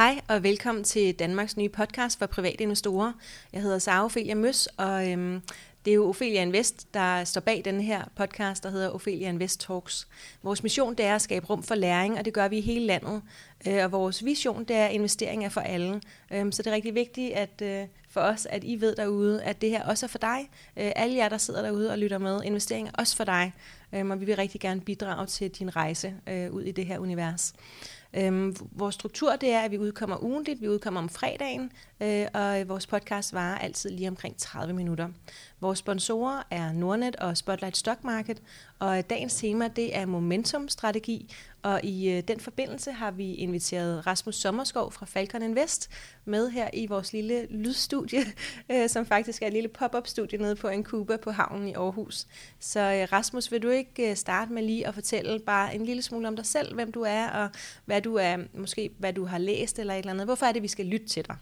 Hej og velkommen til Danmarks nye podcast for private investorer. Jeg hedder Sara Ophelia Møs, og øhm, det er jo Ophelia Invest, der står bag den her podcast, der hedder Ophelia Invest Talks. Vores mission det er at skabe rum for læring, og det gør vi i hele landet. Øh, og vores vision det er investering er for alle. Øh, så det er rigtig vigtigt at, øh, for os, at I ved derude, at det her også er for dig. Øh, alle jer, der sidder derude og lytter med, investering er også for dig. Øh, og vi vil rigtig gerne bidrage til din rejse øh, ud i det her univers. Øhm, vores struktur det er, at vi udkommer ugentligt, vi udkommer om fredagen, øh, og vores podcast varer altid lige omkring 30 minutter. Vores sponsorer er Nordnet og Spotlight Stock Market, og dagens tema det er momentumstrategi, og i øh, den forbindelse har vi inviteret Rasmus Sommerskov fra Falcon Invest med her i vores lille lydstudie, øh, som faktisk er et lille pop-up-studie nede på en Cuba på havnen i Aarhus. Så øh, Rasmus, vil du ikke øh, starte med lige at fortælle bare en lille smule om dig selv, hvem du er, og hvad du er, måske hvad du har læst eller et eller andet. Hvorfor er det, vi skal lytte til dig?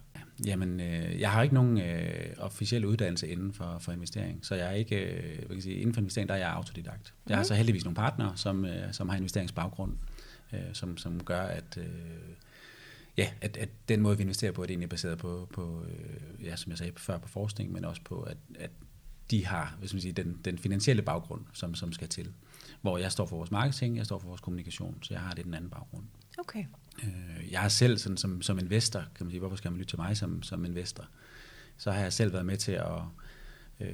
Jamen, øh, jeg har ikke nogen øh, officiel uddannelse inden for, for investering, så jeg er ikke, øh, hvad kan jeg sige, inden for investering, der er jeg autodidakt. Jeg har mhm. så heldigvis nogle partnere, som, øh, som har investeringsbaggrund, øh, som, som gør, at, øh, ja, at, at den måde, vi investerer på, er egentlig baseret på, på øh, ja, som jeg sagde før, på forskning, men også på, at, at de har hvis man siger, den, den finansielle baggrund, som, som skal til. Hvor jeg står for vores marketing, jeg står for vores kommunikation, så jeg har lidt en anden baggrund. Okay. Øh, jeg har selv sådan, som, som investor, kan man sige, hvorfor skal man lytte til mig som, som investor? Så har jeg selv været med til at... Øh,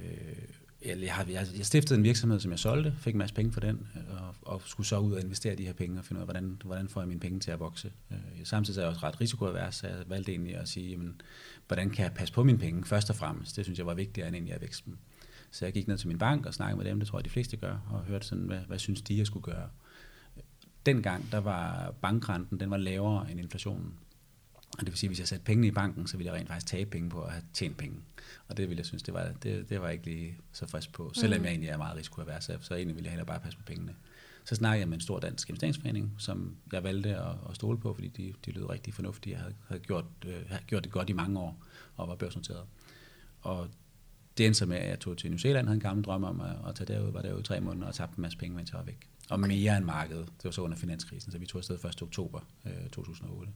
jeg, har, jeg, jeg stiftede en virksomhed, som jeg solgte, fik en masse penge for den, og, og skulle så ud og investere de her penge og finde ud af, hvordan, hvordan får jeg mine penge til at vokse. Øh, samtidig er jeg også ret risikoavers, så jeg valgte egentlig at sige, jamen, hvordan kan jeg passe på mine penge først og fremmest. Det synes jeg var vigtigere end egentlig at vækste dem. Så jeg gik ned til min bank og snakkede med dem, det tror jeg de fleste gør, og hørte sådan, hvad, hvad synes de, jeg skulle gøre dengang, der var bankrenten, den var lavere end inflationen. Og det vil sige, at hvis jeg satte pengene i banken, så ville jeg rent faktisk tabe penge på at have tjent penge. Og det ville jeg synes, det var, det, det var ikke lige så frisk på. Selvom mm. jeg egentlig er meget risikoavers, så egentlig ville jeg hellere bare passe på pengene. Så snakkede jeg med en stor dansk investeringsforening, som jeg valgte at, at stole på, fordi de, de lød rigtig fornuftige. Jeg havde, havde gjort, øh, havde gjort det godt i mange år og var børsnoteret. Og det endte så med, at jeg tog til New Zealand, havde en gammel drøm om at, at tage derud, var derude i tre måneder og tabte en masse penge, mens jeg var væk. Og okay. mere end markedet. Det var så under finanskrisen, så vi tog afsted 1. oktober øh, 2008.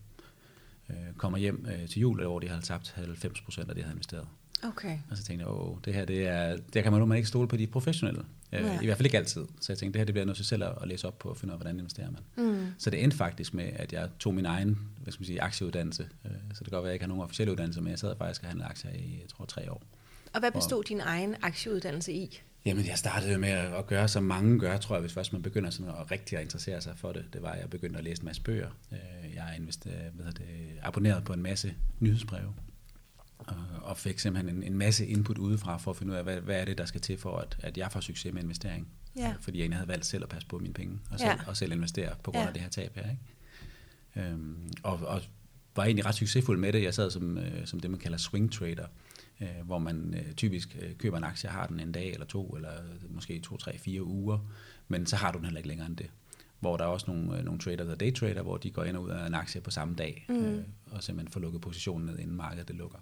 Øh, kommer hjem øh, til jul, hvor de havde tabt 90 procent af det, jeg havde investeret. Okay. Og så tænkte jeg, åh, det her, det er, der kan man jo ikke stole på de professionelle. Øh, I hvert fald ikke altid. Så jeg tænkte, det her det bliver noget til selv at læse op på og finde ud af, hvordan investerer man. Mm. Så det endte faktisk med, at jeg tog min egen hvad skal man sige, aktieuddannelse. Øh, så det kan godt være, at jeg ikke har nogen officielle uddannelse, men jeg sad faktisk og handlede aktier i, jeg tror, tre år. Og hvad bestod og, din egen aktieuddannelse i? Jamen, jeg startede med at gøre, som mange gør, tror jeg, hvis først man begynder sådan at rigtig at interessere sig for det. Det var, at jeg begyndte at læse en masse bøger. Øh, jeg er abonneret på en masse nyhedsbreve, og fik simpelthen en, en masse input udefra for at finde ud af, hvad, hvad er det, der skal til for, at, at jeg får succes med investering. Ja. Fordi jeg egentlig havde valgt selv at passe på mine penge, og selv, ja. og selv investere på grund ja. af det her tab her. Ikke? Øhm, og, og var egentlig ret succesfuld med det. Jeg sad som, øh, som det, man kalder swing trader øh, hvor man øh, typisk øh, køber en aktie, har den en dag eller to, eller måske to, tre, fire uger, men så har du den heller ikke længere end det. Hvor der er også nogle, øh, nogle trader, der day trader, hvor de går ind og ud af en aktie på samme dag, mm. øh, og simpelthen får lukket positionen ned, inden markedet det lukker.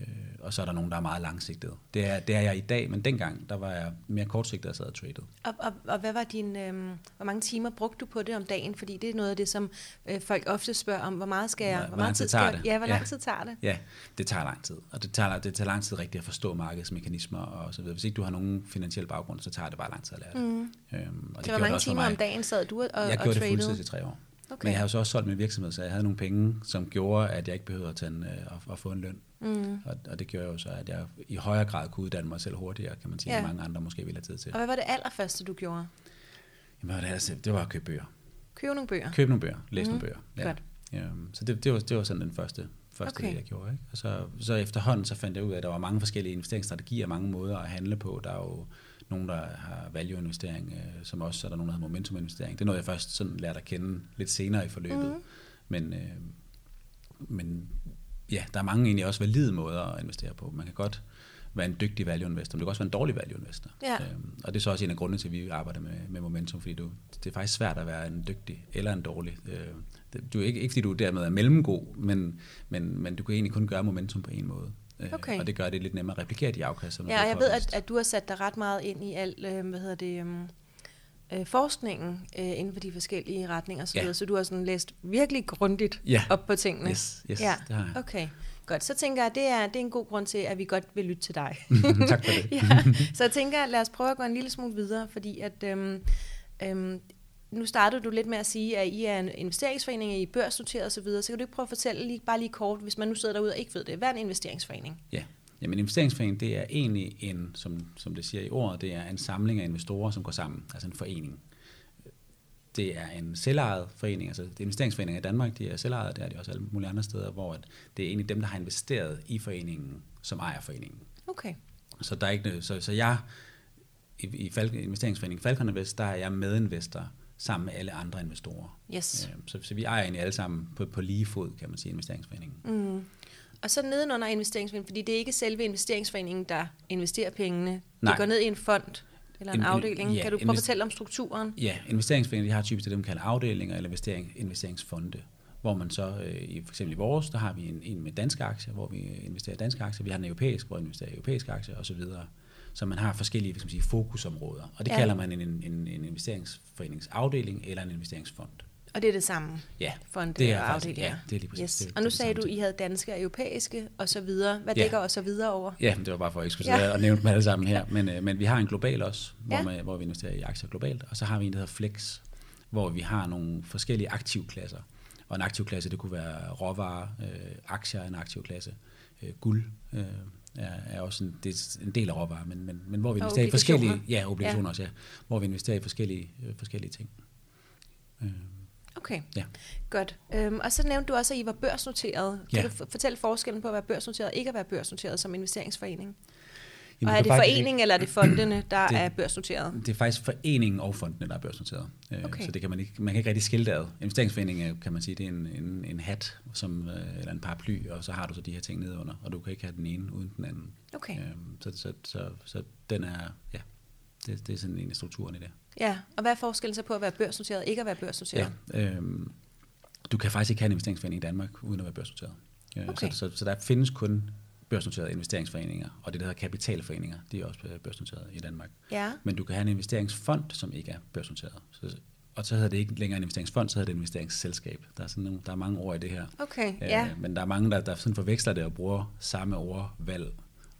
Øh, og så er der nogen, der er meget langsigtet. Det er, det er jeg i dag, men dengang, der var jeg mere kortsigtet og sad og traded. Og, og, og hvad var din, øh, hvor mange timer brugte du på det om dagen? Fordi det er noget af det, som øh, folk ofte spørger om, hvor meget skal jeg, hvor, hvor meget tid tager det? Ja, hvor lang ja. tid tager det? Ja, det tager lang tid. Og det tager, det tager lang tid rigtigt at forstå markedsmekanismer og så videre. Hvis ikke du har nogen finansiel baggrund, så tager det bare lang tid at lære det. Mm. Øhm, og det så hvor mange timer om dagen sad du og, og Jeg gjorde det fuldtid i tre år. Okay. Men jeg har jo så også solgt min virksomhed, så jeg havde nogle penge, som gjorde, at jeg ikke behøvede at, tage en, øh, at, at få en løn. Mm. Og, og det gjorde jo så, at jeg i højere grad kunne uddanne mig selv hurtigere, kan man sige, ja. end mange andre måske ville have tid til. Og hvad var det allerførste, du gjorde? Jamen, det, altså, det var at købe bøger. Købe nogle bøger? Købe nogle bøger, læse mm. nogle bøger. Ja. Godt. Ja, så det, det, var, det var sådan den første, første okay. jeg gjorde. Ikke? Og så, så efterhånden så fandt jeg ud af, at der var mange forskellige investeringsstrategier, mange måder at handle på. Der er jo nogen, der har value-investering, øh, som også så er der nogen, der har momentum-investering. Det er noget, jeg først sådan lærte at kende lidt senere i forløbet. Mm. Men, øh, men ja, der er mange egentlig også valide måder at investere på. Man kan godt være en dygtig value investor, men det kan også være en dårlig value investor. Ja. Øhm, og det er så også en af grundene til, at vi arbejder med, med momentum, fordi du, det er faktisk svært at være en dygtig eller en dårlig. Øh, du er ikke, ikke fordi du dermed er mellemgod, men, men, men du kan egentlig kun gøre momentum på en måde. Øh, okay. Og det gør det lidt nemmere at replikere de afkast. Ja, jeg ved, at, at du har sat dig ret meget ind i alt, øh, hvad hedder det, um, øh, forskningen øh, inden for de forskellige retninger osv., Ja. så du har sådan læst virkelig grundigt Ja. op på tingene. Yes, yes, ja. det har jeg. Okay, godt. Så tænker jeg, det er, det er en god grund til, at vi godt vil lytte til dig. tak for det. ja. Så jeg tænker, lad os prøve at gå en lille smule videre, fordi at... Øhm, øhm, nu startede du lidt med at sige, at I er en investeringsforening, I er børsnoteret osv., så kan du ikke prøve at fortælle lige, bare lige kort, hvis man nu sidder derude og ikke ved det, hvad er en investeringsforening? Ja, Jamen investeringsforening, det er egentlig en, som, som det siger i ordet, det er en samling af investorer, som går sammen, altså en forening. Det er en selvejet forening, altså det er investeringsforeninger i Danmark, de er selvejet, det er de også alle mulige andre steder, hvor det er egentlig dem, der har investeret i foreningen, som ejer foreningen. Okay. Så, der er ikke, noget- så, så jeg, i, i Falk, investeringsforeningen Falcon Invest, der er jeg medinvestor sammen med alle andre investorer. Yes. Øh, Så, så vi ejer egentlig alle sammen på, på lige fod, kan man sige, investeringsforeningen. Mm. Og så nedenunder investeringsforeningen, fordi det er ikke selve investeringsforeningen, der investerer pengene. Nej. Det går ned i en fond eller en, En- afdeling. ja, kan du prøve at fortælle om strukturen? Ja, investeringsforeninger de har typisk det, de kalder afdelinger eller investering, investeringsfonde, hvor man så, øh, i, for eksempel i vores, der har vi en, en med danske aktier, hvor vi investerer i danske aktier, vi har en europæisk, hvor vi investerer i europæiske aktier osv., så man har forskellige hvad skal man sige, fokusområder, og det Ja. kalder man en, en, en, en investeringsforeningsafdeling eller en investeringsfond. Og det er det samme? Ja, Fonde det er og faktisk- ja, det er lige præcis Yes. det- og nu det det sagde samme du. I havde danske og europæiske og så videre. Hvad Ja. dækker og så videre over? Ja, men det var bare for at jeg skulle Ja. og nævne dem alle sammen her. Men, øh, men vi har en global også, hvor, Ja. man, hvor vi investerer i aktier globalt. Og så har vi en, der hedder Flex, hvor vi har nogle forskellige aktivklasser. Og en aktivklasse, det kunne være råvarer, øh, aktier er en aktivklasse. Øh, guld øh, er, er også en, det er en del af råvarer, men, men, men hvor vi investerer i forskellige... Ja, obligationer ja. også, ja. Hvor vi investerer i forskellige, øh, forskellige ting. Øh, Okay, Ja. godt. Øhm, og så nævnte du også, at I var børsnoteret. Kan Ja. du fortælle forskellen på at være børsnoteret og ikke at være børsnoteret som investeringsforening? Jamen, og er det faktisk- foreningen, eller er det fondene, der Det- er børsnoteret? Det er faktisk foreningen og fondene, der er børsnoteret. Øh, Okay. Så det kan man, ikke, man kan ikke rigtig skille det ad. Investeringsforeningen er, kan man sige, det er en, en, en hat som, øh, eller en paraply, og så har du så de her ting nedenunder, og du kan ikke have den ene uden den anden. Okay. Øhm, så, så, så, så den er, ja, det, det er sådan en af strukturen i det. Ja, og hvad er forskellen så på at være børsnoteret og ikke at være børsnoteret? Ja, øhm, du kan faktisk ikke have en investeringsforening i Danmark, uden at være børsnoteret. Øh, Okay. så, så, så der findes kun børsnoterede investeringsforeninger, og det, der hedder kapitalforeninger, de er også øh, børsnoteret i Danmark. Ja. Men du kan have en investeringsfond, som ikke er børsnoteret. Så, og så hedder det ikke længere en investeringsfond, så hedder det et investeringsselskab. Der er, sådan nogle, der er mange ord i det her. Okay, ja. Øh, men der er mange, der, der sådan forveksler det og bruger samme ordvalg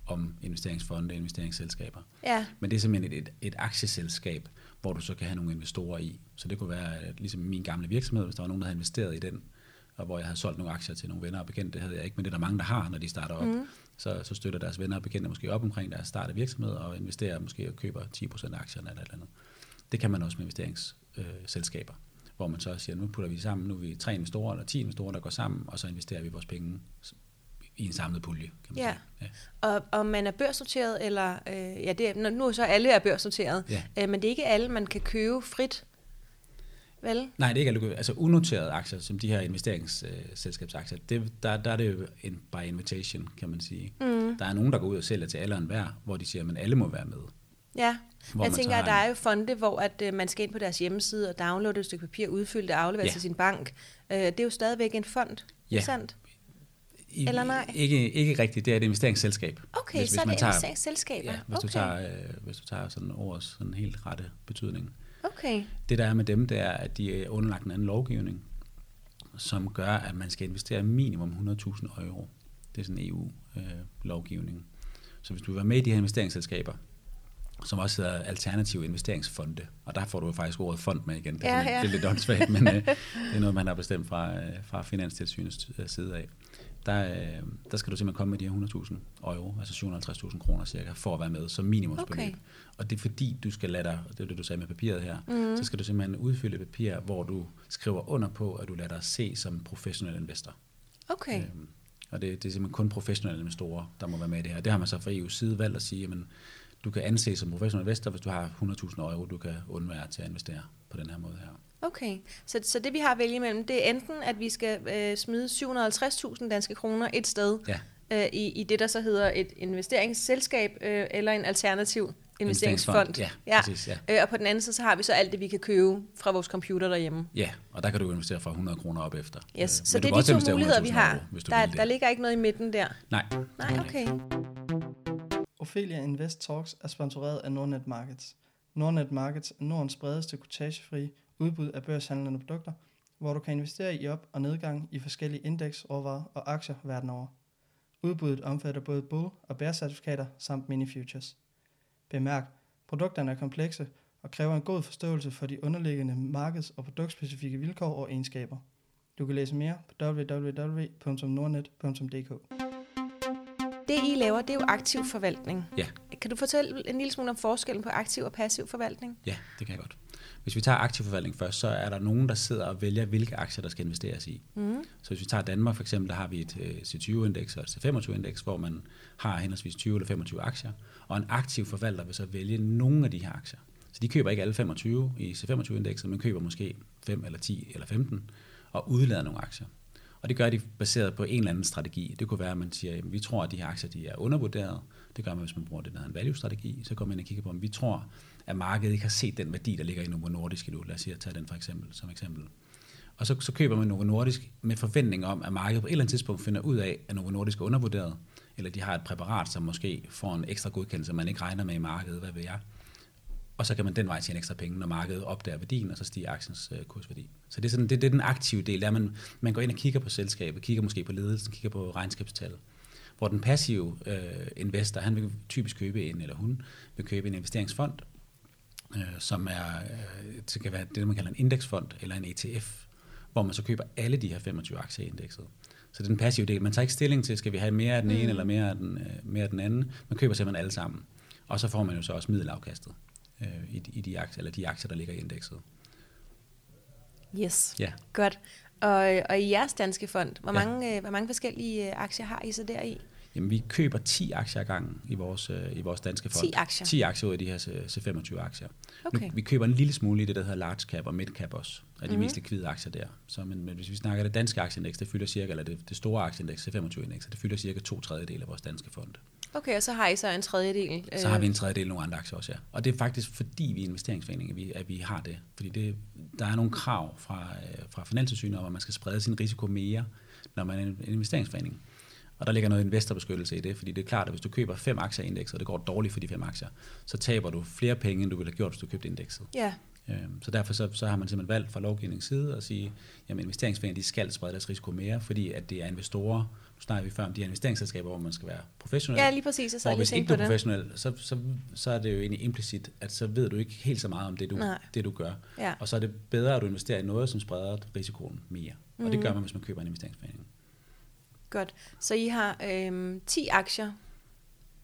om investeringsfonde og investeringsselskaber. Ja, Men det er simpelthen et, et, et aktieselskab, hvor du så kan have nogle investorer i. Så det kunne være at ligesom min gamle virksomhed, hvis der var nogen, der havde investeret i den, og hvor jeg havde solgt nogle aktier til nogle venner og bekendte, det havde jeg ikke, men det er der mange, der har, når de starter op. Mm. Så, så støtter deres venner og bekendte måske op omkring deres start af virksomhed, og investerer måske og køber 10% af aktierne eller et eller andet. Det kan man også med investeringsselskaber, hvor man så siger, nu putter vi sammen, nu er vi tre investorer eller 10 investorer, der går sammen, og så investerer vi vores penge i en samlet pulje, kan man Ja. sige. Ja. og om man er børsnoteret, eller øh, ja, det er, nu- nu er så alle er børsnoteret, Ja. øh, men det er ikke alle, man kan købe frit, vel? Nej, det er ikke alle. Altså unoterede aktier, som de her investeringsselskabsaktier, det, der, der er det jo en by invitation, kan man sige. Mm. Der er nogen, der går ud og sælger til alle og enhver, hvor de siger, at alle må være med. Ja, Hvor jeg tænker, at der er jo fonde, hvor at, øh, man skal ind på deres hjemmeside og downloade et stykke papir, udfylde det og aflevere Ja. til sin bank. Øh, det er jo stadigvæk en fond, Ja. ikke sandt? I, Eller nej? Ikke, ikke rigtigt, det er et investeringsselskab. Okay, så er man det investeringsselskaber. Ja, hvis, okay. du tager, øh, hvis du tager sådan ordets sådan helt rette betydning. Okay, Det der er med dem, det er, at de er underlagt en anden lovgivning, som gør, at man skal investere minimum 100.000 euro. Det er sådan en EU-lovgivning. Så hvis du vil være med i de her investeringsselskaber, som også hedder alternative investeringsfonde, og der får du jo faktisk ordet fond med igen. Det er, Ja, ja. det er lidt åndssvagt, men øh, det er noget, man har bestemt fra, øh, fra Finanstilsynets øh, side af. Der, øh, der skal du simpelthen komme med de her 100.000 euro, altså 750.000 kroner cirka, for at være med som minimumsbeløb. Okay. Og det er fordi, du skal lade dig, det er det, du sagde med papiret her, mm. så skal du simpelthen udfylde et papir, hvor du skriver under på, at du lader dig se som professionel investor. okay. Øhm, og det, det er simpelthen kun professionelle investorer, der må være med i det her. Det har man så fra EU's side valgt at sige, at du kan anses som professionel investor, hvis du har 100.000 euro, du kan undvære til at investere på den her måde her. Okay, så, så det vi har at vælge imellem, det er enten, at vi skal øh, smide 750.000 danske kroner et sted Ja, øh, i, i det, der så hedder et investeringsselskab øh, eller en alternativ investeringsfond. Ja, ja. præcis, ja. Øh, og på den anden side, så har vi så alt det, vi kan købe fra vores computer derhjemme. Ja, og der kan du investere fra 100 kroner op efter. Yes. Øh, Så det er de to muligheder, vi 100.000 har. euro, Der, der ligger ikke noget i midten der. Nej. Nej, okay. Ophelia Invest Talks er sponsoreret af Nordnet Markets. Nordnet Markets er Nordens bredeste kortagefri udbud af børshandlende produkter, hvor du kan investere i op- og nedgang i forskellige indeks, råvarer og aktier verden over. Udbuddet omfatter både bull- og bear-certifikater samt mini-futures. Bemærk, produkterne er komplekse og kræver en god forståelse for de underliggende markeds- og produktspecifikke vilkår og egenskaber. Du kan læse mere på www.nordnet.dk. Det, I laver, det er jo aktiv forvaltning. Ja. Kan du fortælle en lille smule om forskellen på aktiv og passiv forvaltning? Ja, det kan jeg godt. Hvis vi tager aktiv forvaltning først, så er der nogen, der sidder og vælger, hvilke aktier, der skal investeres i. Mm. Så hvis vi tager Danmark for eksempel, der har vi et øh, C20-indeks og et C25-indeks, hvor man har henholdsvis 20 eller 25 aktier, og en aktiv forvalter vil så vælge nogle af de her aktier. Så de køber ikke alle 25 i C25-indekset, men køber måske 5 eller 10 eller 15 og udlader nogle aktier. Og det gør de baseret på en eller anden strategi. Det kunne være, at man siger, at vi tror, at de her aktier de er undervurderet. Det gør man, hvis man bruger det, der hedder en value-strategi. Så går man ind og kigger på, om vi tror, at markedet ikke har set den værdi, der ligger i Novo Nordisk endnu. Lad os sige, at tage den for eksempel, som eksempel. Og så, så køber man Novo Nordisk med forventning om, at markedet på et eller andet tidspunkt finder ud af, at Novo Nordisk er undervurderet, eller de har et præparat, som måske får en ekstra godkendelse, man ikke regner med i markedet, hvad ved jeg. Og så kan man den vej tjene ekstra penge, når markedet opdager værdien, og så stiger aktiens øh, kursværdi. Så det er, sådan, det, det er den aktive del, der man, man går ind og kigger på selskabet, kigger måske på ledelsen, kigger på regnskabstal. Hvor den passive øh, investor, han vil typisk købe en, eller hun vil købe en investeringsfond, øh, som er, øh, det kan være det, man kalder en indeksfond, eller en ETF, hvor man så køber alle de her 25 aktier i indekset. Så det er den passive del. Man tager ikke stilling til, skal vi have mere af den ene, mm. eller mere af den, øh, mere af den anden. Man køber simpelthen alle sammen. Og så får man jo så også middelafkastet øh, i, i de aktier, eller de aktier, der ligger i indekset. Yes, Ja. godt. Og, og i jeres danske fond, hvor Ja. mange, øh, hvor mange forskellige øh, aktier har I så deri? Jamen, vi køber 10 aktier ad gangen i vores, øh, i vores danske fond. 10 aktier? 10 aktier ud af de her C- C25 aktier. Okay. Nu, vi køber en lille smule i det, der hedder large cap og mid cap også, af de Mhm. mest likvide aktier der. Så, men, men hvis vi snakker det danske aktieindeks, det fylder cirka, eller det, det store aktieindeks, C25-indeks, det fylder cirka to tredjedel af vores danske fond. Okay, og så har I så en tredjedel. Så har vi en tredjedel nogle andre aktier også, ja. Og det er faktisk fordi vi er investeringsforening, at vi, at vi har det. Fordi det, der er nogle krav fra, øh, fra Finanstilsynet om, at man skal sprede sin risiko mere, når man er en en investeringsforening. Og der ligger noget investorbeskyttelse i det, fordi det er klart, at hvis du køber fem aktier i indekset, og det går dårligt for de fem aktier, så taber du flere penge, end du ville have gjort, hvis du købte indekset. Ja, Øhm, Så derfor så, så har man simpelthen valgt fra lovgivningens side at sige, at investeringsforeninger de skal sprede deres risiko mere, fordi at det er investorer, snakker vi før om de her investeringsselskaber, hvor man skal være professionel. ja lige præcis. Sad Og hvis ikke du er professionel, så, så, så er det jo egentlig implicit, at så ved du ikke helt så meget om det, du, Nej. det, du gør. Ja. Og så er det bedre, at du investerer i noget, som spreder risikoen mere. Og det Mhm. gør man, hvis man køber en investeringsforening. Godt. Så I har øhm, 10 aktier.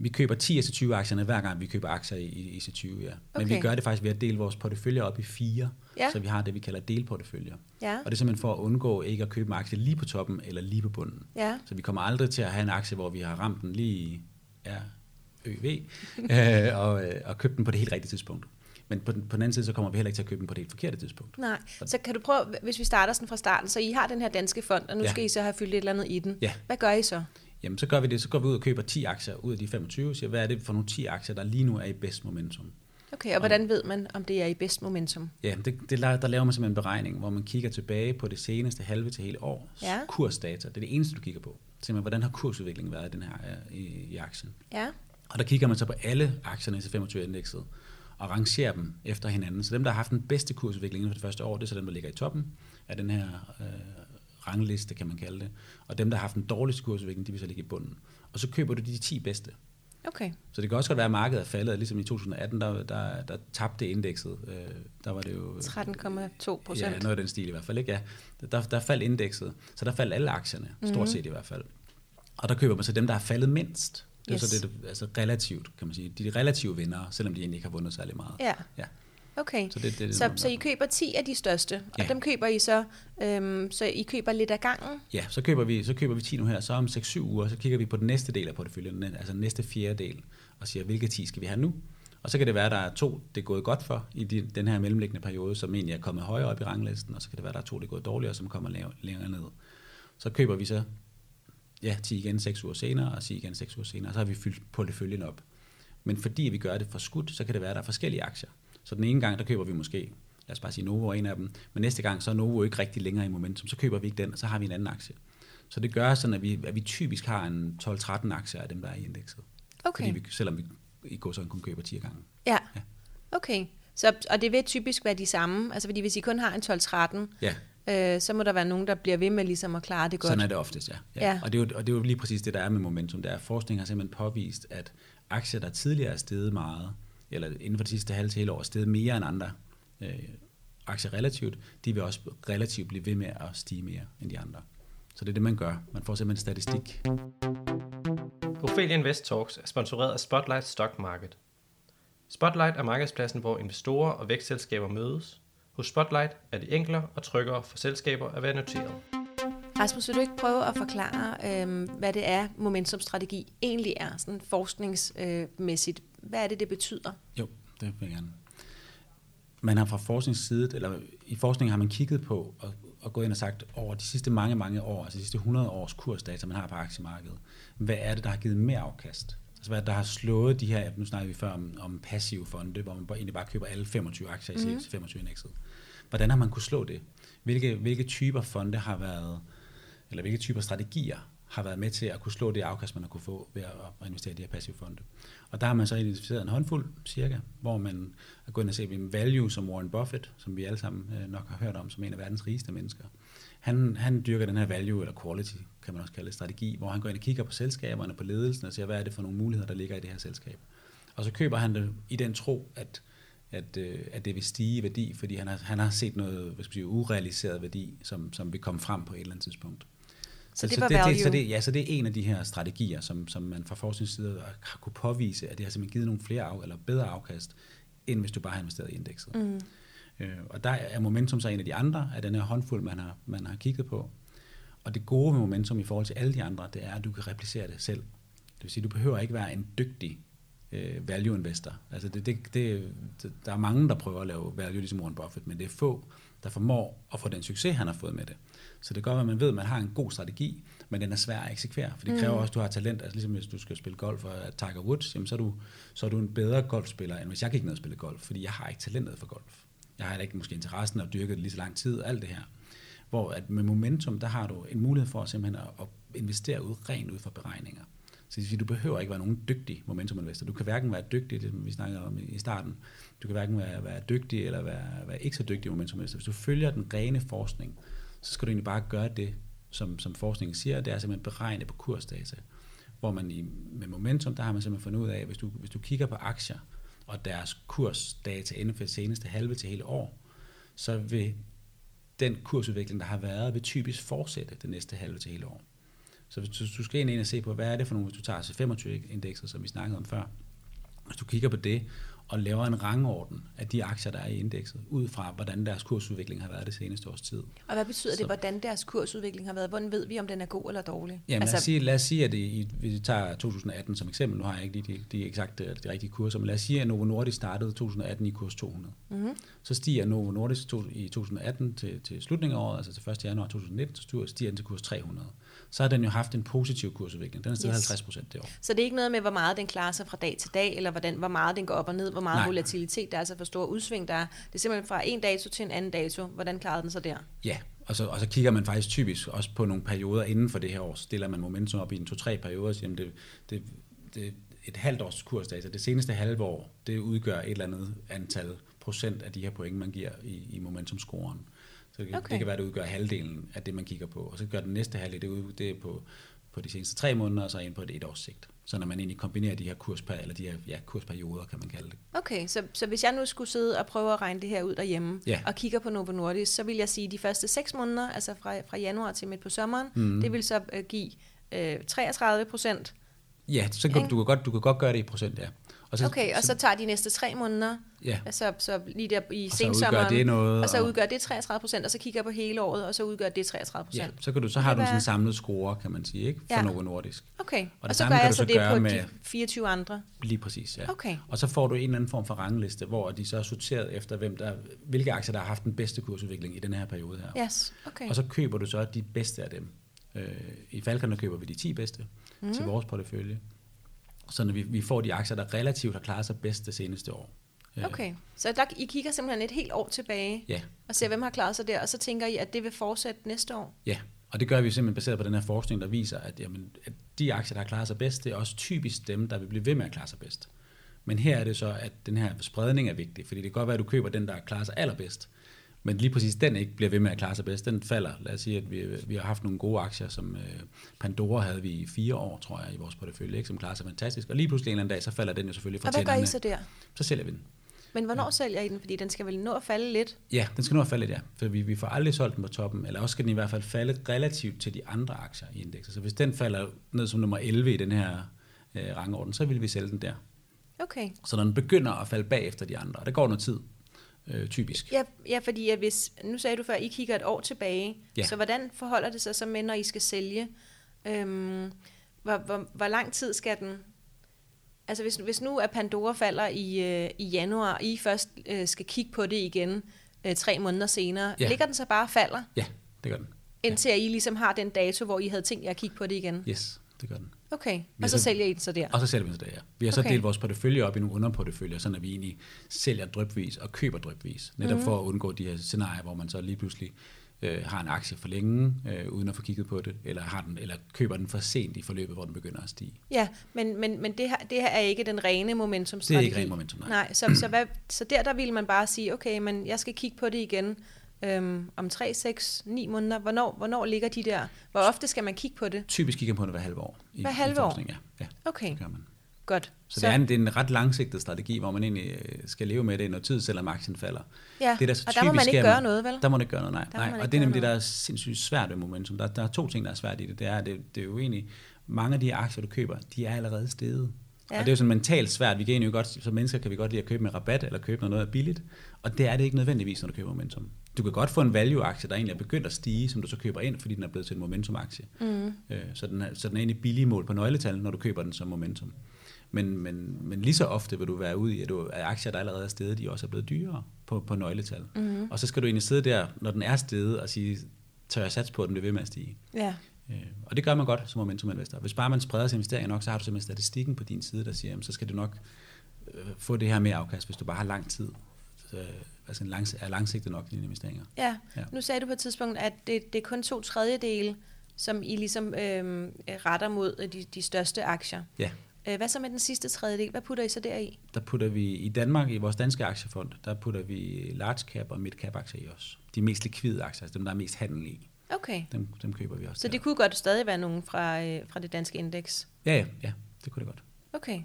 Vi køber 10 af C20 aktierne hver gang, vi køber aktier i, i C20, ja. Men Okay. vi gør det faktisk ved at dele vores porteføljer op i fire, Ja. så vi har det, vi kalder delporteføljer. Ja, Og det er simpelthen for at undgå ikke at købe en aktie lige på toppen eller lige på bunden. ja. Så vi kommer aldrig til at have en aktie, hvor vi har ramt den lige ja, ØV, øh, og, øh, og købt den på det helt rigtige tidspunkt. Men på den, på den anden side, så kommer vi heller ikke til at købe den på det helt forkerte tidspunkt. Nej, så kan du prøve, hvis vi starter sådan fra starten, så I har den her danske fond, og nu Ja. skal I så have fyldt et eller andet i den. Ja. Hvad gør I så? Jamen, så gør vi det. Så går vi ud og køber 10 aktier ud af de 25, og siger, hvad er det for nogle 10 aktier, der lige nu er i bedst momentum? Okay, og hvordan ved man, om det er i bedst momentum? Ja, det, det, der laver man simpelthen en beregning, hvor man kigger tilbage på det seneste halve til hele år. Ja. Kursdata, det er det eneste, du kigger på. Simpelthen, hvordan har kursudviklingen været i, den her, øh, i, i aktien? Ja, Og der kigger man så på alle aktierne i C25-indekset og rangerer dem efter hinanden. Så dem, der har haft den bedste kursudvikling inden for det første år, det er så dem, der ligger i toppen af den her øh, rangliste, kan man kalde det. Og dem, der har haft den dårligste kursudvikling, de vil så ligge i bunden. Og så køber du de 10 bedste. okay. Så det kan også godt være, at markedet er faldet. Ligesom i 2018, der, der, der tabte indekset. Øh, der var det jo... 13,2 procent. Ja, noget af den stil i hvert fald. Ikke? Ja, der, der faldt indekset. Så der faldt alle aktierne, stort Mhm. set i hvert fald. Og der køber man så dem, der har faldet mindst. Det er Yes. så det, altså relativt, kan man sige. De de relative vinder, selvom de egentlig ikke har vundet særlig meget. Ja, Ja. Okay. Så, det, det, det, Så, så I køber 10 af de største, og Ja. dem køber I så, øhm, så I køber lidt af gangen? Ja, så køber, vi, så køber vi 10 nu her, så om 6-7 uger, så kigger vi på den næste del af porteføljen, altså næste fjerde del, og siger, hvilke 10 skal vi have nu? Og så kan det være, at der er to, det er gået godt for i de, den her mellemliggende periode, som egentlig er kommet højere op i ranglisten, og så kan det være, at der er to, det er gået dårligere, som kommer lav, længere ned. Så køber vi så ja, 10 igen 6 uger senere, og 10 igen 6 uger senere, og så har vi fyldt porteføljen op. Men fordi vi gør det for skudt, så kan det være, at der er forskellige aktier. Så den ene gang, der køber vi måske, lad os bare sige Novo er en af dem, men næste gang, så er Novo ikke rigtig længere i momentum, så køber vi ikke den, og så har vi en anden aktie. Så det gør sådan, at vi, at vi typisk har en 12-13 aktier af dem, der er i indekset. Okay. Fordi vi, selvom vi i går sådan kun køber 10 gange. Ja. Ja. Okay. Så, og det vil typisk være de samme, altså fordi hvis I kun har en 12-13, Ja, øh, så må der være nogen, der bliver ved med ligesom at klare det godt. sådan er det oftest, ja. ja. Ja. Og, det er jo, og det er jo lige præcis det, der er med momentum. Der er, forskning har simpelthen påvist, at aktier, der tidligere er steget meget, eller inden for det sidste halve til hele år steget mere end andre øh, aktier relativt, de vil også relativt blive ved med at stige mere end de andre. Så det er det, man gør. Man får simpelthen statistik. Ophelia Invest Talks er sponsoreret af Spotlight Stock Market. Spotlight er markedspladsen, hvor investorer og vækstselskaber mødes. Hos Spotlight er det enklere og tryggere for selskaber at være noteret. Rasmus, vil du ikke prøve at forklare, øh, hvad det er, momentumstrategi egentlig er, sådan forskningsmæssigt? Hvad er det, det betyder? Jo, det vil jeg gerne. Man har fra forskningsside, eller i forskningen har man kigget på og, og gået ind og sagt, over de sidste mange, mange år, altså de sidste 100 års kursdata, man har på aktiemarkedet, hvad er det, der har givet mere afkast? Altså hvad er der har slået de her, nu snakker vi før om, om passive fonde, hvor man bare, egentlig bare køber alle 25 aktier i mm. 25-indekset. Hvordan har man kunne slå det? Hvilke, hvilke typer fonde har været, eller hvilke typer strategier har været med til at kunne slå det afkast, man har kunne få ved at investere i de her passive fonde. Og der har man så identificeret en håndfuld cirka, hvor man er gået ind og set en value som Warren Buffett, som vi alle sammen øh, nok har hørt om som en af verdens rigeste mennesker. Han, han dyrker den her value, eller quality, kan man også kalde det, strategi, hvor han går ind og kigger på selskaberne, på ledelsen og siger, hvad er det for nogle muligheder, der ligger i det her selskab. Og så køber han det i den tro, at, at, øh, at det vil stige i værdi, fordi han har, han har set noget hvad skal jeg sige, urealiseret værdi, som, som vil komme frem på et eller andet tidspunkt. Så det var det, value. det, så det, ja, så det er en af de her strategier, som, som man fra forskningsside har kunne påvise, at det har simpelthen givet nogle flere af, eller bedre afkast, end hvis du bare har investeret i indekset. Mm. Øh, og der er momentum så en af de andre af den her håndfuld, man har, man har kigget på. Og det gode med momentum i forhold til alle de andre, det er, at du kan replicere det selv. Det vil sige, du behøver ikke være en dygtig øh, value investor. Altså det, det, det, det, der er mange, der prøver at lave value ligesom Warren Buffett, men det er få, der formår at få den succes, han har fået med det. Så det gør, at man ved, at man har en god strategi, men den er svær at eksekvere, for det kræver også, at du har talent. Altså ligesom hvis du skal spille golf og er Tiger Woods, jamen så, er du, så er du en bedre golfspiller, end hvis jeg gik ned og spille golf, fordi jeg har ikke talentet for golf. Jeg har ikke måske interessen og dyrket det lige så lang tid og alt det her. Hvor at med momentum, der har du en mulighed for simpelthen at, at investere ud rent ud fra beregninger. Så det vil sige, du behøver ikke være nogen dygtig momentuminvestor. Du kan hverken være dygtig, det vi snakkede om i starten, du kan hverken være, være dygtig eller være, være ikke så dygtig momentuminvestor. Hvis du følger den rene forskning, så skal du egentlig bare gøre det, som, som forskningen siger, det er simpelthen beregne på kursdata. Hvor man i, med momentum, der har man simpelthen fundet ud af, hvis du, hvis du kigger på aktier, og deres kursdata inden for det seneste halve til hele år, så vil den kursudvikling, der har været, vil typisk fortsætte det næste halve til hele år. Så hvis du, du skal ind og se på, hvad er det for nogle, hvis du tager C25-indekset, som vi snakkede om før, hvis du kigger på det, og laver en rangorden af de aktier, der er i indekset, ud fra, hvordan deres kursudvikling har været det seneste års tid. Og hvad betyder det, Så- hvordan deres kursudvikling har været? Hvordan ved vi, om den er god eller dårlig? Jamen, altså, lad, os sige, lad os sige, at i, vi tager 2018 som eksempel, nu har jeg ikke lige de, de eksakte, de rigtige kurser, men lad os sige, at Novo Nordisk startede 2018 i kurs 200. mm-hmm. Så stiger Novo Nordisk to, i 2018 til, til slutningen af året, altså til 1. januar 2019, så stiger den til kurs 300. Så har den jo haft en positiv kursudvikling. Den er steget Yes. yes. 50 procent det år. Så det er ikke noget med, hvor meget den klarer sig fra dag til dag, eller hvordan, hvor meget den går op og ned, hvor meget Nej. volatilitet der er, altså for store udsving der er. Det er simpelthen fra en dato til en anden dato. Hvordan klarede den sig der? Ja, og så, og så kigger man faktisk typisk også på nogle perioder inden for det her år. Stiller man momentum op i en to-tre perioder, og siger, jamen det, det, det, et halvt års kursdata, det seneste halve år, det udgør et eller andet antal procent af de her point, man giver i, i momentumscoren. Så det, Okay. det kan være, at det udgør halvdelen af det, man kigger på. Og så gør den næste halvdel, det, ud, det er på, på de seneste tre måneder, og så ind på et et års sigt. Så når man egentlig kombinerer de her kursperiode, eller de her ja, kursperioder, kan man kalde det. Okay, så, så hvis jeg nu skulle sidde og prøve at regne det her ud derhjemme, Ja. og kigger på Novo Nordisk, så vil jeg sige, at de første seks måneder, altså fra, fra januar til midt på sommeren, mm. det vil så øh, give øh, 33 procent. Ja, så kan, du, du, kan godt, du kan godt gøre det i procent, ja. Og Okay, og så tager de næste tre måneder, ja, altså så lige der i og så sensommeren, det noget. og så udgør det 33 procent, og så kigger jeg på hele året, og så udgør det 33 Ja, procent. så, kan du, så har du sådan en samlet score, kan man sige, ikke? For Ja. Novo Nordisk. Okay, Og og, så gør jeg du så så det på med- de 24 andre. Lige præcis, ja. Okay, Og så får du en eller anden form for rangliste, hvor de så er sorteret efter, hvem der, hvilke aktier, der har haft den bedste kursudvikling i den her periode her. yes, okay. Og så køber du så de bedste af dem. Øh, I der køber vi de 10 bedste mm. til vores portefølje. Så når vi, vi får de aktier, der relativt har klaret sig bedst det seneste år. Øh, Okay, så der, I kigger simpelthen et helt år tilbage, Ja, og ser, hvem har klaret sig der, og så tænker I, at det vil fortsætte næste år? Ja, og det gør vi simpelthen baseret på den her forskning, der viser, at, jamen, at de aktier, der har klaret sig bedst, det er også typisk dem, der vil blive ved med at klare sig bedst. Men her er det så, at den her spredning er vigtig, fordi det kan godt være, at du køber den, der klarer sig allerbedst, men lige præcis den ikke bliver ved med at klare sig bedst. Den falder. Lad os sige, at vi, vi har haft nogle gode aktier, som øh, Pandora havde vi i fire år, tror jeg, i vores portefølje, ikke? som klarer sig fantastisk. Og lige pludselig en eller anden dag, så falder den jo selvfølgelig fra Og hvad gør I tænderne. så der? Så sælger vi den. Men hvornår sælger I den? Fordi den skal vel nå at falde lidt. Ja, den skal nu have faldet, ja. For vi, vi får aldrig solgt den på toppen, eller også skal den i hvert fald falde relativt til de andre aktier i indekset. Så hvis den falder ned som nummer 11 i den her øh, rangorden, så vil vi sælge den der. Okay. Så når den begynder at falde bag efter de andre, og det går noget tid, øh, typisk. Ja, ja fordi at hvis, nu sagde du før, at I kigger et år tilbage, Ja. så hvordan forholder det sig så med, når I skal sælge? Øhm, hvor, hvor, hvor lang tid skal den... Altså hvis, hvis nu at Pandora falder i, øh, i januar, og I først øh, skal kigge på det igen øh, tre måneder senere, Ja. ligger den så bare og falder, Ja, det gør den. indtil at I ligesom har den dato, hvor I havde tænkt jer at kigge på det igen? Yes, det gør den. Okay, og så så- sælger I den så der? Og så sælger vi den så der, ja. Vi har så Okay. delt vores portefølje op i nogle underporteføljer, sådan at vi egentlig sælger drøbvis og køber drøbvis. Netop mm. for at undgå de her scenarier, hvor man så lige pludselig øh, har en aktie for længe, øh, uden at få kigget på det, eller, har den, eller køber den for sent i forløbet, hvor den begynder at stige. Ja, men, men, men det, her, det her er ikke den rene momentumstrategi. Det er ikke ren momentum, nej. nej så, så, hvad, så der, der ville man bare sige, okay, men jeg skal kigge på det igen øhm, om 3, 6, 9 måneder. Hvornår, hvornår ligger de der? Hvor ofte skal man kigge på det? Typisk kigger man på det hver halve år. I, Hver i halve år? Ja, ja Okay, det gør man. godt. Så, så det, er en, det er en ret langsigtet strategi, hvor man egentlig øh, skal leve med det i noget tid, selvom aktien falder. ja, det, der så og der må typisk man ikke gøre noget, vel? Der må man ikke gøre noget, nej. Nej. Og det er nemlig det, der noget. er sindssygt svært ved momentum. Der, der er to ting, der er svært i det. Det er, det, det er jo egentlig, mange af de aktier, du køber, de er allerede steget. Ja. Og det er jo sådan mentalt svært. Vi kan egentlig jo godt, som mennesker kan vi godt lide at købe med rabat, eller købe noget, noget billigt. Og det er det ikke nødvendigvis, når du køber momentum. Du kan godt få en value-aktie, der egentlig er begyndt at stige, som du så køber ind, fordi den er blevet til en momentum-aktie. Mm. Øh, så, den er, så den er egentlig billig mål på nøgletal, når du køber den som momentum. Men, men, men lige så ofte vil du være ude i, at, du, at aktier, der allerede er steget, de også er blevet dyrere på, på nøgletal. Mm. Og så skal du egentlig sidde der, når den er steget, og sige, tør jeg satse på, at den bliver ved med at stige. Ja, Øh, og det gør man godt som momentum investor. Hvis bare man spreder sin investeringer nok, så har du simpelthen statistikken på din side, der siger, jamen, så skal du nok øh, få det her mere afkast, hvis du bare har lang tid. Så, øh, altså en langs, er langsigtet nok dine investeringer. ja. Ja. Nu sagde du på et tidspunkt, at det, det er kun to tredjedele, som I ligesom øhm, retter mod de, de største aktier. Ja. Øh, Hvad så med den sidste tredjedel? Hvad putter I så deri? Der putter vi i Danmark, i vores danske aktiefond, der putter vi large cap og mid cap aktier i os. De mest likvide aktier, altså dem, der er mest handel i, Okay, dem, dem køber vi også. så der. det kunne godt stadig være nogen fra, øh, fra det danske indeks? Ja, ja, ja, det kunne det godt. Okay, Øh,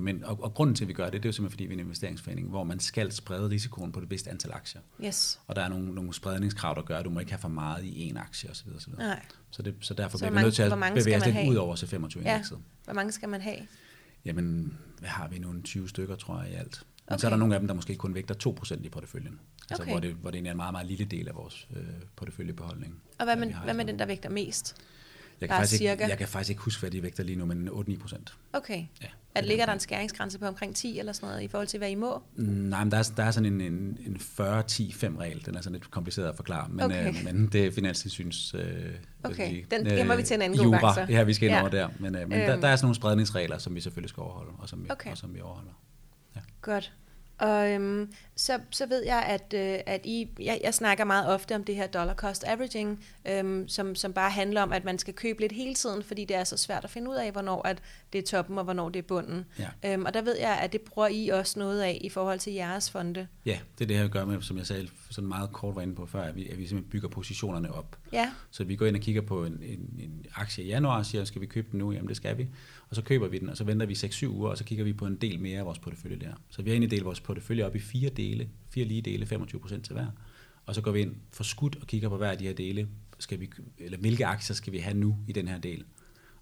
Men, og, og grunden til, at vi gør det, det er jo simpelthen, fordi vi er en investeringsforening, hvor man skal sprede risikoen på det bedste antal aktier. yes. Og der er nogle, nogle spredningskrav, der gør, at du må ikke have for meget i én aktie osv. osv. Nej. Så, det, så derfor Så bliver vi nødt til at bevæge os man lidt have? ud over C25-indekset. Hvor mange skal man have? Jamen, hvad har vi? Nogle 20 stykker, tror jeg, i alt. Men Okay. så er der nogle af dem, der måske kun vægter 2% i porteføljen. Altså, Okay. hvor, det, hvor det er en meget, meget lille del af vores øh, porteføljebeholdning. Og hvad Ja, vi har hvad med den, der vægter mest? Jeg kan, faktisk cirka? ikke, jeg kan faktisk ikke huske, hvad de vægter lige nu, men 8-9%. Okay. Ja, At ligger er der en skæringsgrænse på omkring 10 eller sådan noget, i forhold til, hvad I må? Nej, men der er, der er sådan en, en, en 40-10-5-regel. Den er sådan lidt kompliceret at forklare, men, Okay. øh, men det er Finanstilsyns... Øh, Okay, sige, den gemmer vi til en anden god jura. gang, så. Ja, vi skal ind Ja. over der. Men, øh, men der, Øhm. der er sådan nogle spredningsregler, som vi selvfølgelig skal overholde, og som vi, Okay. og som vi overholder. Godt. Og øhm, så, så ved jeg, at, øh, at I, jeg, jeg snakker meget ofte om det her dollar cost averaging, øhm, som, som bare handler om, at man skal købe lidt hele tiden, fordi det er så svært at finde ud af, hvornår at det er toppen og hvornår det er bunden. Ja. Øhm, og der ved jeg, at det bruger I også noget af i forhold til jeres fonde. ja, det er det her, vi gør med, som jeg sagde sådan meget kort var inde på før, at vi, at vi simpelthen bygger positionerne op. Ja, Så vi går ind og kigger på en, en, en aktie i januar og siger, skal vi købe den nu? Jamen det skal vi. Og så køber vi den, og så venter vi 6-7 uger, og så kigger vi på en del mere af vores portefølje der. Så vi har egentlig delt vores portefølje op i fire dele, fire lige dele, 25% til hver. Og så går vi ind for skudt og kigger på hver af de her dele, skal vi, eller hvilke aktier skal vi have nu i den her del.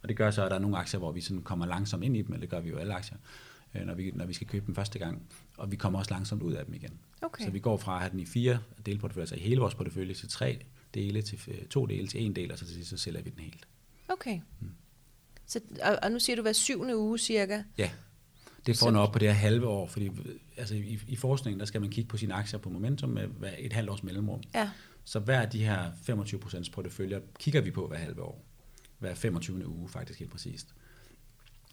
Og det gør så, at der er nogle aktier, hvor vi sådan kommer langsomt ind i dem, eller det gør vi jo alle aktier, øh, når vi, når vi skal købe dem første gang. Og vi kommer også langsomt ud af dem igen. okay. Så vi går fra at have den i fire delporteføljer, altså i hele vores portefølje, til tre dele, til øh, to dele, til en del, og så til sidst så sælger vi den helt. Okay. Mm. Så, og, og nu siger du hver syvende uge cirka. Ja, det får så... op på det her halve år, fordi altså, i, i forskningen, der skal man kigge på sine aktier på momentum med et halvt års mellemrum. Ja, Så hver af de her 25% porteføljer kigger vi på hver halve år. Hver 25. uge faktisk helt præcist.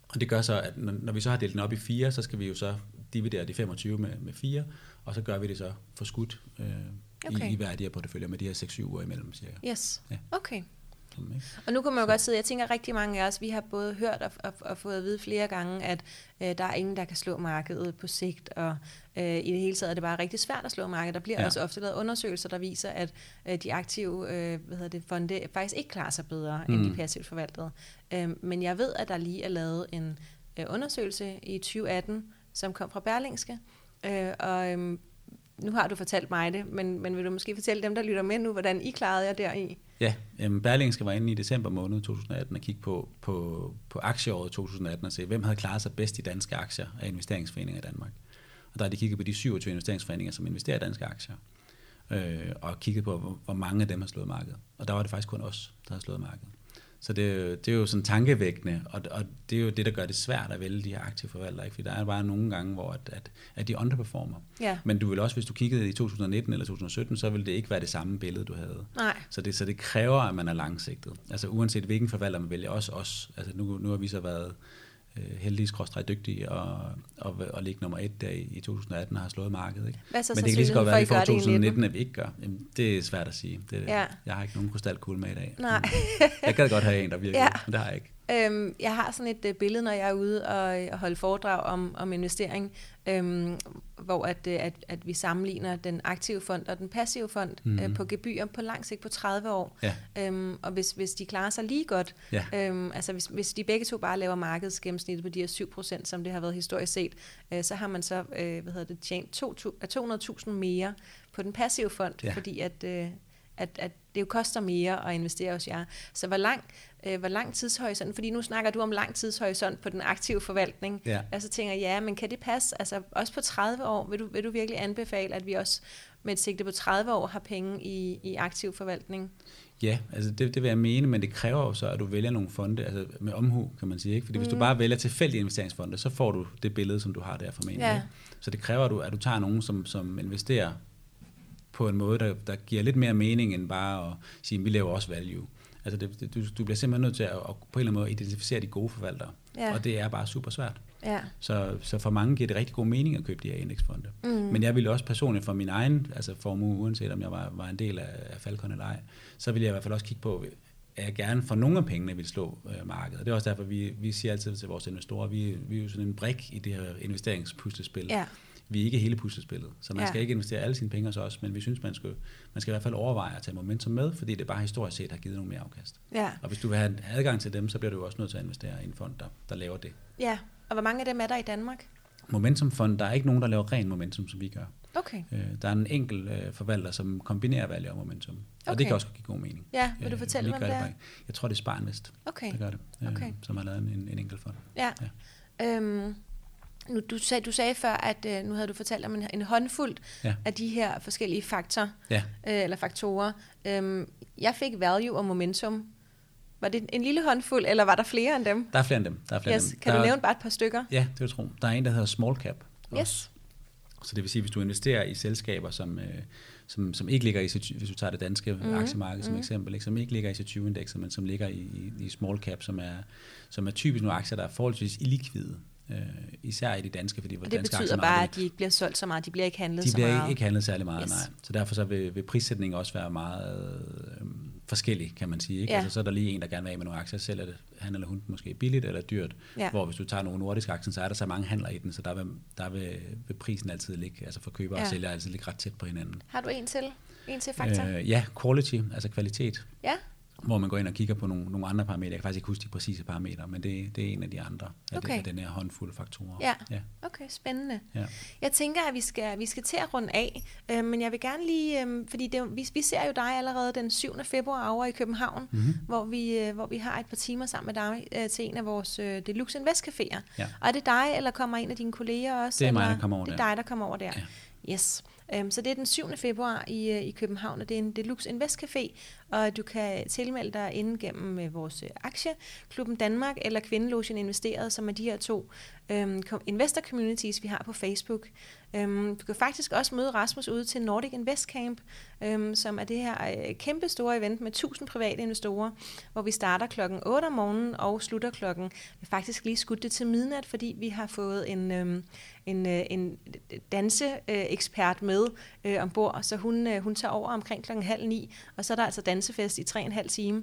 Og det gør så, at når, når vi så har delt den op i fire, så skal vi jo så dividere de 25 med, med 4, og så gør vi det så for skudt øh, okay. i, i hver af de her porteføljer med de her 6-7 uger imellem cirka. yes. Ja. Okay. Ikke? Og nu kan man jo godt sidde, jeg tænker rigtig mange af os, vi har både hørt og, og, og fået at vide flere gange, at øh, der er ingen, der kan slå markedet på sigt, og øh, i det hele taget er det bare rigtig svært at slå markedet. Der bliver ja. Ja. også ofte lavet undersøgelser, der viser, at øh, de aktive øh, hvad hedder det, fonde faktisk ikke klarer sig bedre mm. end de Mm. passivt forvaltede. Øh, men jeg ved, at der lige er lavet en øh, undersøgelse i 2018, som kom fra Berlingske, øh, og øh, nu har du fortalt mig det, men, men vil du måske fortælle dem, der lytter med nu, hvordan I klarede jer deri? Ja, øhm, Berlingske var inde i december måned 2018 og kigge på, på, på aktieåret 2018 og se, hvem havde klaret sig bedst i danske aktier af investeringsforeninger i Danmark. Og der har de kigget på de 27 investeringsforeninger, som investerer i danske aktier, øh, og kigget på, hvor, hvor mange af dem har slået markedet. Og der var det faktisk kun os, der har slået markedet. Så det, er jo- det er jo sådan tankevækkende, og, og det er jo det, der gør det svært at vælge de her aktive forvaltere, ikke? fordi der er bare nogle gange, hvor at, at, at de underperformer. Ja. Men du vil også, hvis du kiggede i 2019 eller 2017, så ville det ikke være det samme billede, du havde. Nej. Så det, så det kræver, at man er langsigtet. Altså uanset hvilken forvalter man vælger, også os. Altså nu, nu har vi så været heldige, skråstrej dygtige, og, og, og ligge nummer et der i, i 2018 og har slået markedet. Ikke? Hvad så Men det kan lige så godt være, at vi får sandsynligheden for, at I gør det i 2019, at vi ikke gør. Jamen, det er svært at sige. Det, Ja. Jeg har ikke nogen krystalkugle med i dag. Nej. jeg kan godt have en, der virker, ja. men det har jeg ikke. Øhm, jeg har sådan et øh, billede, når jeg er ude og, og holde foredrag om, om investering, øhm, hvor at, øh, at, at vi sammenligner den aktive fond og den passive fond mm. øh, Mhm. på gebyr på lang sigt på 30 år. Ja. Øhm, og hvis, hvis de klarer sig lige godt, Ja. øhm, altså hvis, hvis de begge to bare laver markedsgennemsnittet på de her 7%, som det har været historisk set, øh, så har man så øh, hvad hedder det, tjent to- to- 200.000 mere på den passive fond, Ja. fordi at, øh, at, at det jo koster mere at investere hos jer. Så hvor lang, øh, hvor lang tidshorisont, fordi nu snakker du om lang tidshorisont på den aktive forvaltning, Ja. altså tænker jeg, ja, men kan det passe, altså også på 30 år, vil du, vil du virkelig anbefale, at vi også med et sigte på 30 år har penge i, i aktiv forvaltning? Ja, altså det, det vil jeg mene, men det kræver jo så, at du vælger nogle fonde, altså med omhu, kan man sige. Ikke? Fordi mm. hvis du bare vælger tilfældige investeringsfonde, så får du det billede, som du har der formentlig. Ja. ikke? Så det kræver, at du, at du tager nogen, som, som investerer på en måde, der, der giver lidt mere mening, end bare at sige, at vi laver også value. Altså det, det, du, du bliver simpelthen nødt til at, at på en eller anden måde identificere de gode forvaltere. Ja. Og det er bare super svært. Ja. Så, så for mange giver det rigtig god mening at købe de her indeksfonde. Mm. Men jeg ville også personligt for min egen altså formue, uanset om jeg var, var en del af, af Falcon eller ej, så ville jeg i hvert fald også kigge på, at jeg gerne for nogle af pengene vil slå øh, markedet. Det er også derfor, vi, vi siger altid til vores investorer, vi, vi er jo sådan en brik i det her investeringspuslespil. Ja. Vi er ikke hele puslespillet, så man Ja. ja. skal ikke investere alle sine penge hos os, men vi synes, man skal, man skal i hvert fald overveje at tage momentum med, fordi det bare historisk set har givet nogle mere afkast. Ja. Og hvis du vil have adgang til dem, så bliver du jo også nødt til at investere i en fond, der, der laver det. ja. Og hvor mange af dem er der i Danmark? Momentumfond, der er ikke nogen, der laver ren momentum, som vi gør. Okay. Øh, der er en enkelt øh, forvalter, som kombinerer valg og momentum. Og Okay. det kan også give god mening. Ja, vil du Øh, fortælle vi mig, det er? Jeg tror, det er Sparinvest, Okay. der gør det, øh, Okay. som har lavet en, en enkelt fond. Ja. Øhm, nu, du, sagde, du sagde før, at øh, nu havde du fortalt om en, en håndfuld Ja. af de her forskellige faktorer, Ja, øh, eller faktorer. Øhm, jeg fik value og momentum. Var det en lille håndfuld, eller var der flere end dem? der er flere end dem. Der er flere Yes. end dem. Kan der du er, nævne bare et par stykker? Ja, det vil jeg tro. Der er en, der hedder Small Cap. også. Yes. Så det vil sige, hvis du investerer i selskaber, som, øh, som, som ikke ligger i, C20 hvis du tager det danske Mhm, mm, aktiemarked som mm. eksempel, ikke, som ikke ligger i C20-indekset, men som ligger i, i, i small cap, som er, som er typisk nogle aktier, der er forholdsvis illikvide. Øh, især i de danske, fordi Og det danske betyder bare, at de ikke bliver solgt så meget. De bliver ikke handlet de så bliver meget. ikke, ikke handlet særlig meget, Yes. nej. Så derfor så vil, vil prissætningen også være meget øh, forskellig, kan man sige. Ikke? Ja. Altså, så er der lige en, der gerne vil af med nogle aktier, selv det, han eller hun måske billigt eller dyrt. Ja. Hvor hvis du tager nogle nordiske aktier, så er der så mange handler i den, så der vil, der vil, vil prisen altid ligge, altså for køber Ja. og sælger altid ligge ret tæt på hinanden. Har du en til? En til faktor? Øh, ja, quality, altså kvalitet, Ja, hvor man går ind og kigger på nogle, nogle andre parametre. Jeg kan faktisk ikke huske de præcise parametre, men det, det er en af de andre af, Okay. det, af den her håndfulde faktorer. Ja. ja. okay, spændende. ja. Jeg tænker, at vi skal, vi skal til at runde af, øh, men jeg vil gerne lige, øh, fordi det, vi, vi ser jo dig allerede den 7. februar over i København, Mhm. mm-hmm. hvor, vi, øh, hvor vi har et par timer sammen med dig øh, til en af vores øh, Deluxe Invest Caféer. Ja. Og er det dig, eller kommer en af dine kolleger også? Det er mig, der kommer over Det er der. dig, der kommer over der. Ja. Yes. Um, så det er den 7. februar i, øh, i København, og det er en Deluxe Invest Café, og du kan tilmelde dig inden gennem øh, vores øh, aktie, Klubben Danmark eller Kvindelogen Investeret, som er de her to øhm, investor communities, vi har på Facebook. Øhm, du kan faktisk også møde Rasmus ude til Nordic Invest Camp, øhm, som er det her øh, kæmpe store event med 1000 private investorer, hvor vi starter klokken 8 om morgenen og slutter klokken, vi har faktisk lige skudt det til midnat, fordi vi har fået en, øhm, en, øh, en danseekspert med øh, ombord, så hun, øh, hun tager over omkring klokken halv ni, og så er der altså dansefest i tre og en halv time.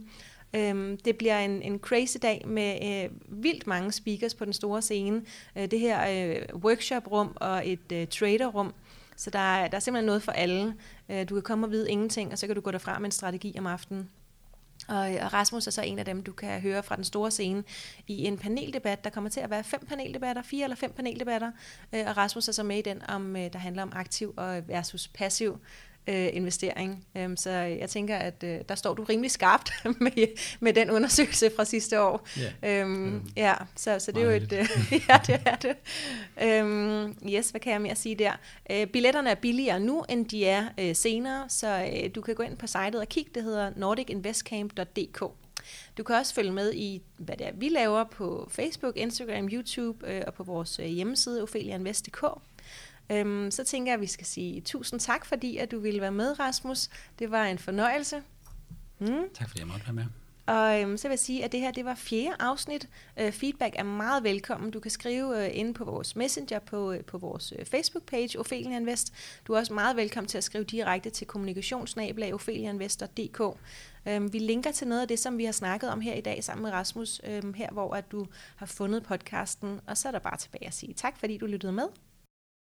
Øhm, det bliver en, en crazy dag med øh, vildt mange speakers på den store scene. Øh, det her øh, workshop-rum og et øh, trader-rum. Så der er, der er simpelthen noget for alle. Øh, du kan komme og vide ingenting, og så kan du gå derfra med en strategi om aftenen. Og, øh, og Rasmus er så en af dem, du kan høre fra den store scene i en paneldebat. Der kommer til at være fem paneldebatter, fire eller fem paneldebatter. Øh, og Rasmus er så med i den, om, øh, der handler om aktiv og versus passiv øh, investering. Um, så jeg tænker, at øh, der står du rimelig skarpt med, med den undersøgelse fra sidste år. Yeah. Um, Mm. ja, så, så det er jo et... Øh, ja, det er det. Um, yes, hvad kan jeg mere sige der? Uh, billetterne er billigere nu, end de er uh, senere, så uh, du kan gå ind på sitet og kigge. Det hedder nordicinvestcamp.dk. Du kan også følge med i, hvad det er, vi laver på Facebook, Instagram, YouTube øh, og på vores øh, hjemmeside, ophelianvest.dk. Øhm, så tænker jeg, at vi skal sige tusind tak, fordi at du ville være med, Rasmus. Det var en fornøjelse. Mm. Tak fordi jeg måtte være med. Og øhm, så vil jeg sige, at det her det var fjerde afsnit. Øh, feedback er meget velkommen. Du kan skrive øh, inde på vores messenger på, øh, på vores øh, Facebook-page, Ophelia Invest. Du er også meget velkommen til at skrive direkte til kommunikationsnabelag opheliainvestor.dk. Øhm, vi linker til noget af det, som vi har snakket om her i dag sammen med Rasmus, øhm, her hvor at du har fundet podcasten. Og så er der bare tilbage at sige tak, fordi du lyttede med.